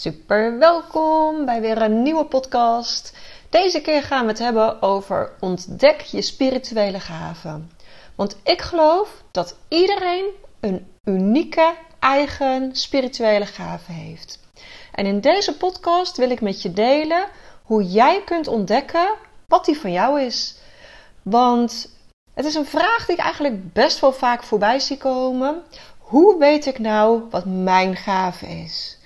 Super welkom bij weer een nieuwe podcast. Deze keer gaan we het hebben over ontdek je spirituele gaven. Want ik geloof dat iedereen een unieke eigen spirituele gave heeft. En in deze podcast wil ik met je delen hoe jij kunt ontdekken wat die van jou is. Want het is een vraag die ik eigenlijk best wel vaak voorbij zie komen. Hoe weet ik nou wat mijn gave is?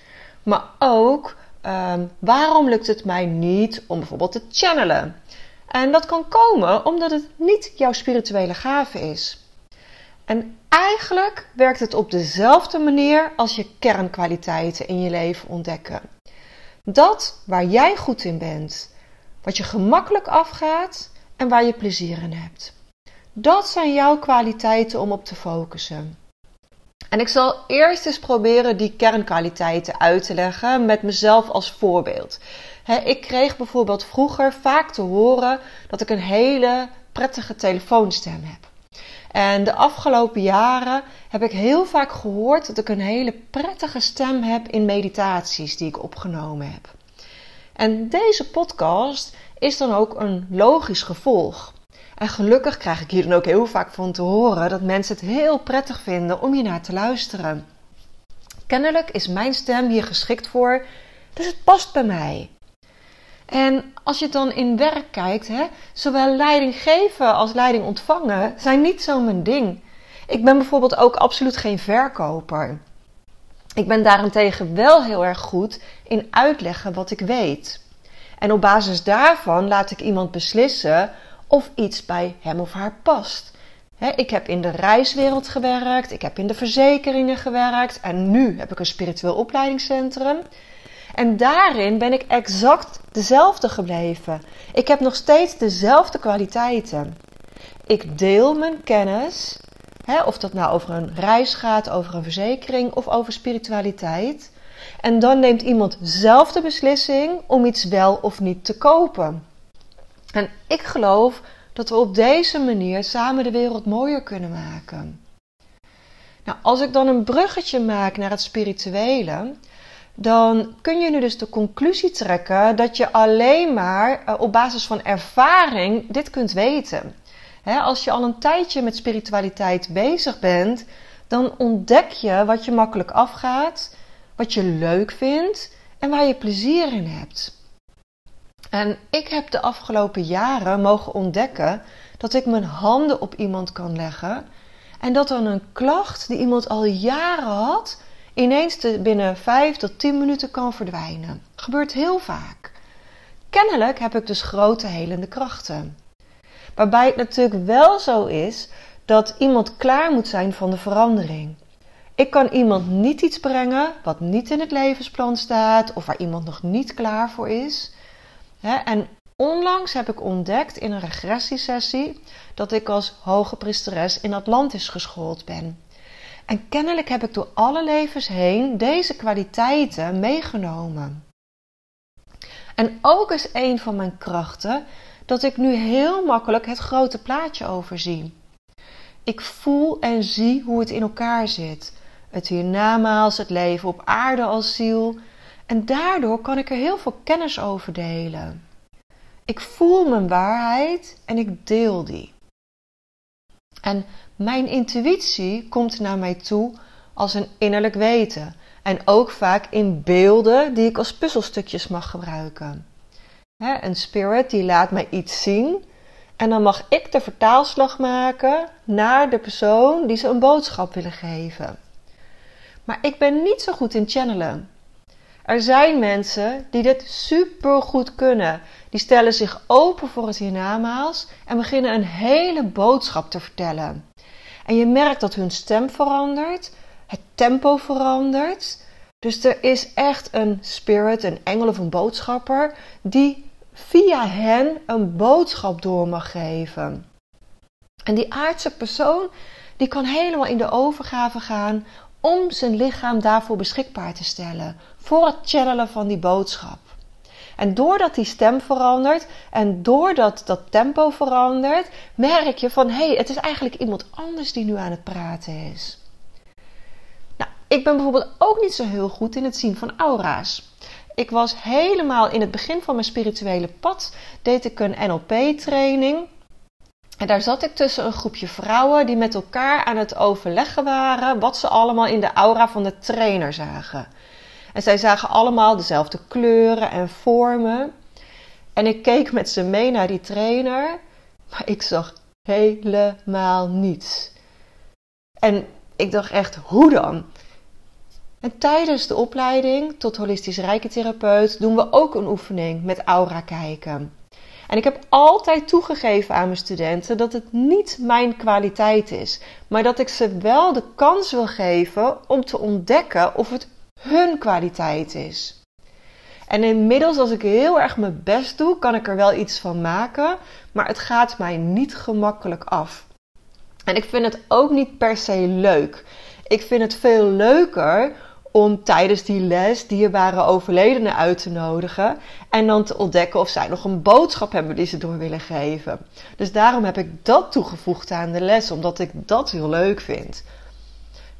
Maar ook um, waarom lukt het mij niet om bijvoorbeeld te channelen? En dat kan komen omdat het niet jouw spirituele gave is. En eigenlijk werkt het op dezelfde manier als je kernkwaliteiten in je leven ontdekken. Dat waar jij goed in bent, wat je gemakkelijk afgaat en waar je plezier in hebt. Dat zijn jouw kwaliteiten om op te focussen. En ik zal eerst eens proberen die kernkwaliteiten uit te leggen met mezelf als voorbeeld. ik kreeg bijvoorbeeld vroeger vaak te horen dat ik een hele prettige telefoonstem heb. En de afgelopen jaren heb ik heel vaak gehoord dat ik een hele prettige stem heb in meditaties die ik opgenomen heb. En deze podcast is dan ook een logisch gevolg. En gelukkig krijg ik hier dan ook heel vaak van te horen dat mensen het heel prettig vinden om hier naar te luisteren. Kennelijk is mijn stem hier geschikt voor, dus het past bij mij. En als je dan in werk kijkt, hè, zowel leiding geven als leiding ontvangen zijn niet zo mijn ding. Ik ben bijvoorbeeld ook absoluut geen verkoper. Ik ben daarentegen wel heel erg goed in uitleggen wat ik weet. En op basis daarvan laat ik iemand beslissen of iets bij hem of haar past. ik heb in de reiswereld gewerkt, ik heb in de verzekeringen gewerkt en nu heb ik een spiritueel opleidingscentrum. En daarin ben ik exact dezelfde gebleven. Ik heb nog steeds dezelfde kwaliteiten. Ik deel mijn kennis, of dat nou over een reis gaat, over een verzekering of over spiritualiteit. En dan neemt iemand zelf de beslissing om iets wel of niet te kopen. En ik geloof dat we op deze manier samen de wereld mooier kunnen maken. Nou, als ik dan een bruggetje maak naar het spirituele, dan kun je nu dus de conclusie trekken dat je alleen maar eh, op basis van ervaring dit kunt weten. als je al een tijdje met spiritualiteit bezig bent, dan ontdek je wat je makkelijk afgaat, wat je leuk vindt en waar je plezier in hebt. En ik heb de afgelopen jaren mogen ontdekken dat ik mijn handen op iemand kan leggen en dat dan een klacht die iemand al jaren had, ineens binnen 5 tot 10 minuten kan verdwijnen. Gebeurt heel vaak. Kennelijk heb ik dus grote helende krachten. Waarbij het natuurlijk wel zo is dat iemand klaar moet zijn van de verandering. Ik kan iemand niet iets brengen wat niet in het levensplan staat of waar iemand nog niet klaar voor is. En onlangs heb ik ontdekt in een regressiesessie dat ik als hoge priesteres in Atlantis geschoold ben. En kennelijk heb ik door alle levens heen deze kwaliteiten meegenomen. En ook is een van mijn krachten dat ik nu heel makkelijk het grote plaatje overzie. Ik voel en zie hoe het in elkaar zit. Het hiernamaals, het leven op aarde als ziel. En daardoor kan ik er heel veel kennis over delen. Ik voel mijn waarheid en ik deel die. En mijn intuïtie komt naar mij toe als een innerlijk weten. En ook vaak in beelden die ik als puzzelstukjes mag gebruiken. een spirit die laat mij iets zien. En dan mag ik de vertaalslag maken naar de persoon die ze een boodschap willen geven. Maar ik ben niet zo goed in channelen. Er zijn mensen die dit super goed kunnen. Die stellen zich open voor het hiernamaals en beginnen een hele boodschap te vertellen. En je merkt dat hun stem verandert, het tempo verandert. Dus er is echt een spirit, een engel of een boodschapper, die via hen een boodschap door mag geven. En die aardse persoon, die kan helemaal in de overgave gaan om zijn lichaam daarvoor beschikbaar te stellen. Voor het channelen van die boodschap. En doordat die stem verandert en doordat dat tempo verandert, merk je van hé, hey, het is eigenlijk iemand anders die nu aan het praten is. Nou, ik ben bijvoorbeeld ook niet zo heel goed in het zien van aura's. Ik was helemaal in het begin van mijn spirituele pad, deed ik een NLP-training. En daar zat ik tussen een groepje vrouwen die met elkaar aan het overleggen waren wat ze allemaal in de aura van de trainer zagen. En zij zagen allemaal dezelfde kleuren en vormen. En ik keek met ze mee naar die trainer, maar ik zag helemaal niets. En ik dacht echt, hoe dan? En tijdens de opleiding tot holistisch rijkentherapeut doen we ook een oefening met aura kijken. En ik heb altijd toegegeven aan mijn studenten dat het niet mijn kwaliteit is, maar dat ik ze wel de kans wil geven om te ontdekken of het hun kwaliteit is. En inmiddels, als ik heel erg mijn best doe, kan ik er wel iets van maken, maar het gaat mij niet gemakkelijk af. En ik vind het ook niet per se leuk. Ik vind het veel leuker om tijdens die les dierbare overledenen uit te nodigen en dan te ontdekken of zij nog een boodschap hebben die ze door willen geven. Dus daarom heb ik dat toegevoegd aan de les, omdat ik dat heel leuk vind.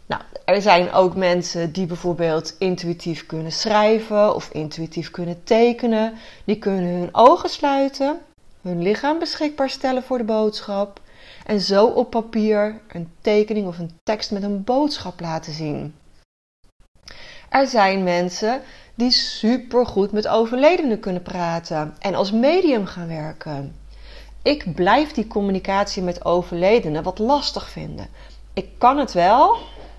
Nou, er zijn ook mensen die bijvoorbeeld intuïtief kunnen schrijven of intuïtief kunnen tekenen. Die kunnen hun ogen sluiten, hun lichaam beschikbaar stellen voor de boodschap en zo op papier een tekening of een tekst met een boodschap laten zien. Er zijn mensen die supergoed met overledenen kunnen praten en als medium gaan werken. Ik blijf die communicatie met overledenen wat lastig vinden. Ik kan het wel,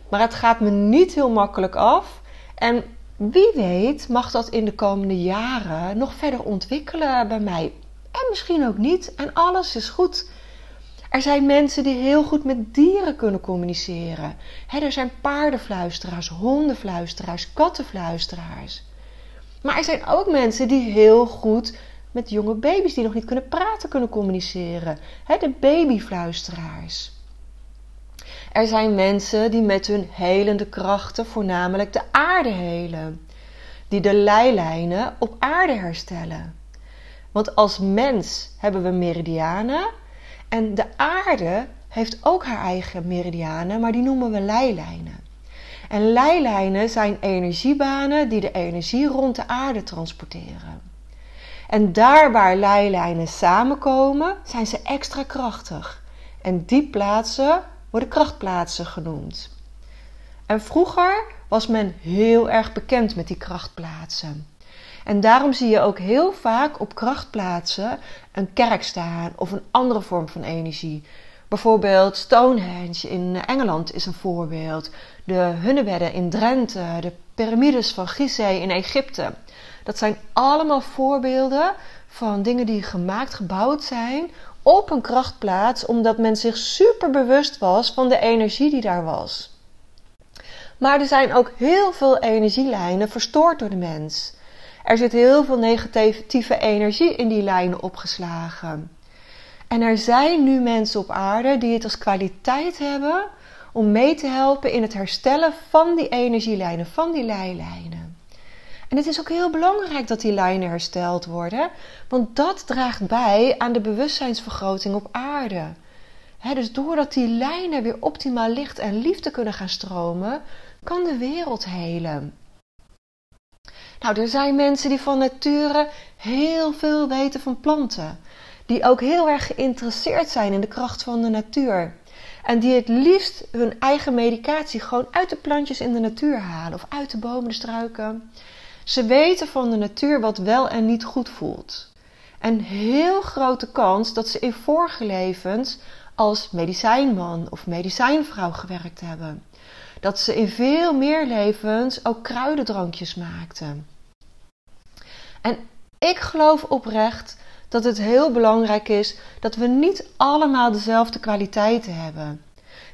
maar het gaat me niet heel makkelijk af. En wie weet mag dat in de komende jaren nog verder ontwikkelen bij mij. En misschien ook niet. En alles is goed. Er zijn mensen die heel goed met dieren kunnen communiceren. er zijn paardenfluisteraars, hondenfluisteraars, kattenfluisteraars. Maar er zijn ook mensen die heel goed met jonge baby's die nog niet kunnen praten kunnen communiceren. de babyfluisteraars. Er zijn mensen die met hun helende krachten voornamelijk de aarde helen. Die de leilijnen op aarde herstellen. Want als mens hebben we meridianen en de aarde heeft ook haar eigen meridianen, maar die noemen we leilijnen. En leilijnen zijn energiebanen die de energie rond de aarde transporteren. En daar waar leilijnen samenkomen, zijn ze extra krachtig. En die plaatsen worden krachtplaatsen genoemd. En vroeger was men heel erg bekend met die krachtplaatsen. En daarom zie je ook heel vaak op krachtplaatsen een kerk staan of een andere vorm van energie. Bijvoorbeeld Stonehenge in Engeland is een voorbeeld. De Hunnebedden in Drenthe, de piramides van Gizeh in Egypte. Dat zijn allemaal voorbeelden van dingen die gemaakt, gebouwd zijn op een krachtplaats, omdat men zich super bewust was van de energie die daar was. Maar er zijn ook heel veel energielijnen verstoord door de mens. Er zit heel veel negatieve energie in die lijnen opgeslagen. En er zijn nu mensen op aarde die het als kwaliteit hebben om mee te helpen in het herstellen van die energielijnen, van die leilijnen. En het is ook heel belangrijk dat die lijnen hersteld worden, want dat draagt bij aan de bewustzijnsvergroting op aarde. dus doordat die lijnen weer optimaal licht en liefde kunnen gaan stromen, kan de wereld helen. Nou, er zijn mensen die van nature heel veel weten van planten. Die ook heel erg geïnteresseerd zijn in de kracht van de natuur. En die het liefst hun eigen medicatie gewoon uit de plantjes in de natuur halen. Of uit de bomen, de struiken. Ze weten van de natuur wat wel en niet goed voelt. En heel grote kans dat ze in vorige levens als medicijnman of medicijnvrouw gewerkt hebben. Dat ze in veel meer levens ook kruidendrankjes maakten. En ik geloof oprecht dat het heel belangrijk is dat we niet allemaal dezelfde kwaliteiten hebben.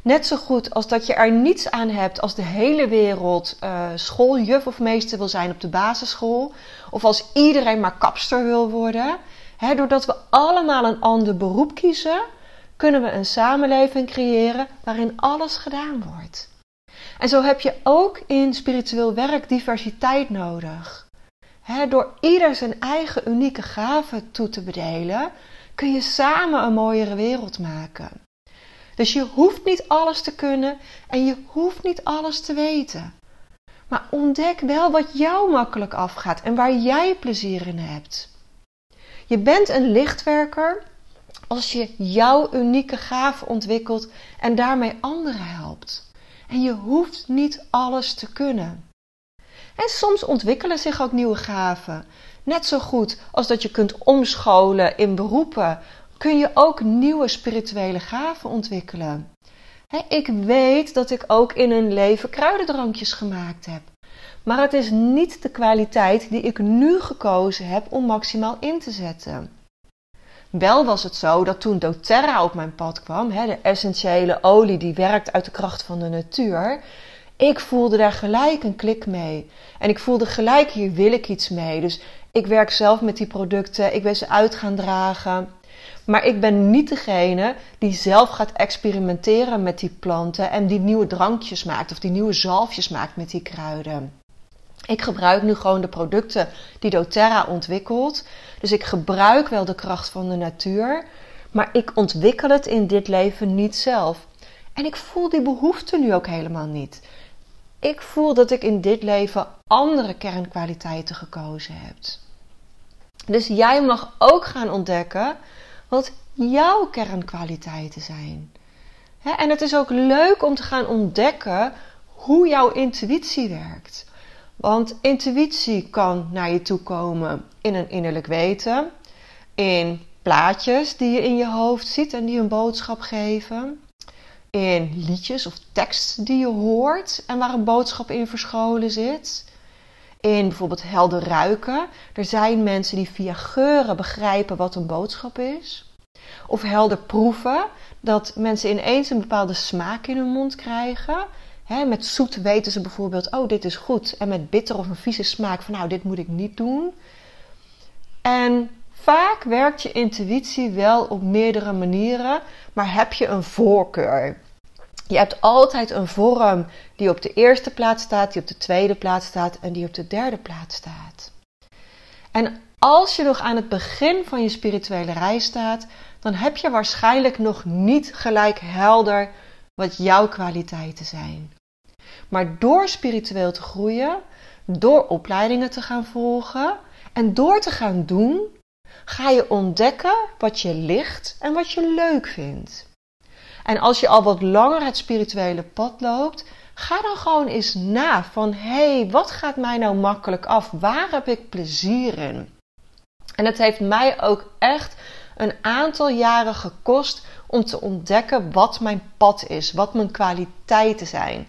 Net zo goed als dat je er niets aan hebt als de hele wereld uh, schooljuf of meester wil zijn op de basisschool. Of als iedereen maar kapster wil worden. Doordat we allemaal een ander beroep kiezen, kunnen we een samenleving creëren waarin alles gedaan wordt. En zo heb je ook in spiritueel werk diversiteit nodig. Door ieder zijn eigen unieke gaven toe te bedelen, kun je samen een mooiere wereld maken. Dus je hoeft niet alles te kunnen en je hoeft niet alles te weten. Maar ontdek wel wat jou makkelijk afgaat en waar jij plezier in hebt. Je bent een lichtwerker als je jouw unieke gaven ontwikkelt en daarmee anderen helpt. En je hoeft niet alles te kunnen. En soms ontwikkelen zich ook nieuwe gaven. Net zo goed als dat je kunt omscholen in beroepen, kun je ook nieuwe spirituele gaven ontwikkelen. ik weet dat ik ook in een leven kruidendrankjes gemaakt heb. Maar het is niet de kwaliteit die ik nu gekozen heb om maximaal in te zetten. Wel was het zo dat toen doTERRA op mijn pad kwam, de essentiële olie die werkt uit de kracht van de natuur, ik voelde daar gelijk een klik mee. En ik voelde gelijk, hier wil ik iets mee. Dus ik werk zelf met die producten, ik ben ze uit gaan dragen. Maar ik ben niet degene die zelf gaat experimenteren met die planten en die nieuwe drankjes maakt of die nieuwe zalfjes maakt met die kruiden. Ik gebruik nu gewoon de producten die doTERRA ontwikkelt. Dus ik gebruik wel de kracht van de natuur, maar ik ontwikkel het in dit leven niet zelf. En ik voel die behoefte nu ook helemaal niet. Ik voel dat ik in dit leven andere kernkwaliteiten gekozen heb. Dus jij mag ook gaan ontdekken wat jouw kernkwaliteiten zijn. En het is ook leuk om te gaan ontdekken hoe jouw intuïtie werkt. Want intuïtie kan naar je toe komen in een innerlijk weten, in plaatjes die je in je hoofd ziet en die een boodschap geven, in liedjes of tekst die je hoort en waar een boodschap in verscholen zit. In bijvoorbeeld helder ruiken. Er zijn mensen die via geuren begrijpen wat een boodschap is. Of helder proeven, dat mensen ineens een bepaalde smaak in hun mond krijgen met zoet weten ze bijvoorbeeld, oh dit is goed. En met bitter of een vieze smaak van, nou dit moet ik niet doen. En vaak werkt je intuïtie wel op meerdere manieren, maar heb je een voorkeur. Je hebt altijd een vorm die op de eerste plaats staat, die op de tweede plaats staat en die op de derde plaats staat. En als je nog aan het begin van je spirituele reis staat, dan heb je waarschijnlijk nog niet gelijk helder wat jouw kwaliteiten zijn. Maar door spiritueel te groeien, door opleidingen te gaan volgen en door te gaan doen, ga je ontdekken wat je ligt en wat je leuk vindt. En als je al wat langer het spirituele pad loopt, ga dan gewoon eens na van hé, hey, wat gaat mij nou makkelijk af? Waar heb ik plezier in? En het heeft mij ook echt een aantal jaren gekost om te ontdekken wat mijn pad is, wat mijn kwaliteiten zijn.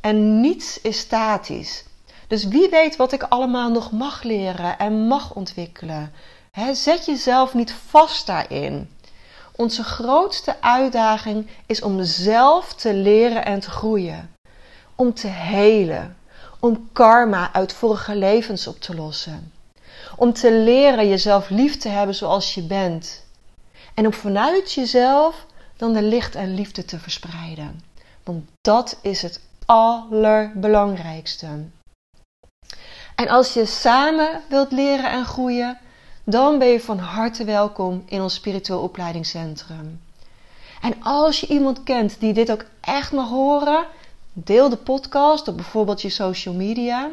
En niets is statisch. Dus wie weet wat ik allemaal nog mag leren en mag ontwikkelen. Zet jezelf niet vast daarin. Onze grootste uitdaging is om zelf te leren en te groeien. Om te helen. Om karma uit vorige levens op te lossen. Om te leren jezelf lief te hebben zoals je bent. En om vanuit jezelf dan de licht en liefde te verspreiden. Want dat is het allerbelangrijkste. En als je samen wilt leren en groeien, dan ben je van harte welkom in ons spiritueel opleidingscentrum. En als je iemand kent die dit ook echt mag horen, deel de podcast op bijvoorbeeld je social media.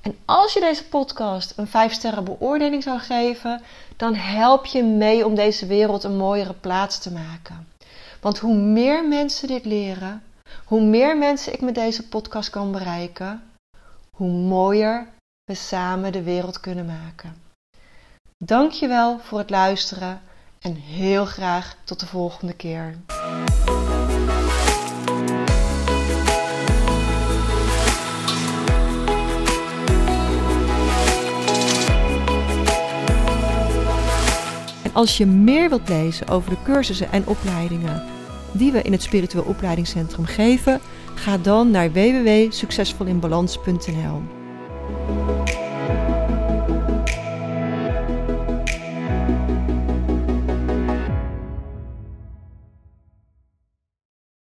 En als je deze podcast een 5 sterren beoordeling zou geven, dan help je mee om deze wereld een mooiere plaats te maken. Want hoe meer mensen dit leren, hoe meer mensen ik met deze podcast kan bereiken, hoe mooier we samen de wereld kunnen maken. Dankjewel voor het luisteren en heel graag tot de volgende keer. En als je meer wilt lezen over de cursussen en opleidingen die we in het Spiritueel Opleidingscentrum geven, ga dan naar www.succesvolinbalans.nl.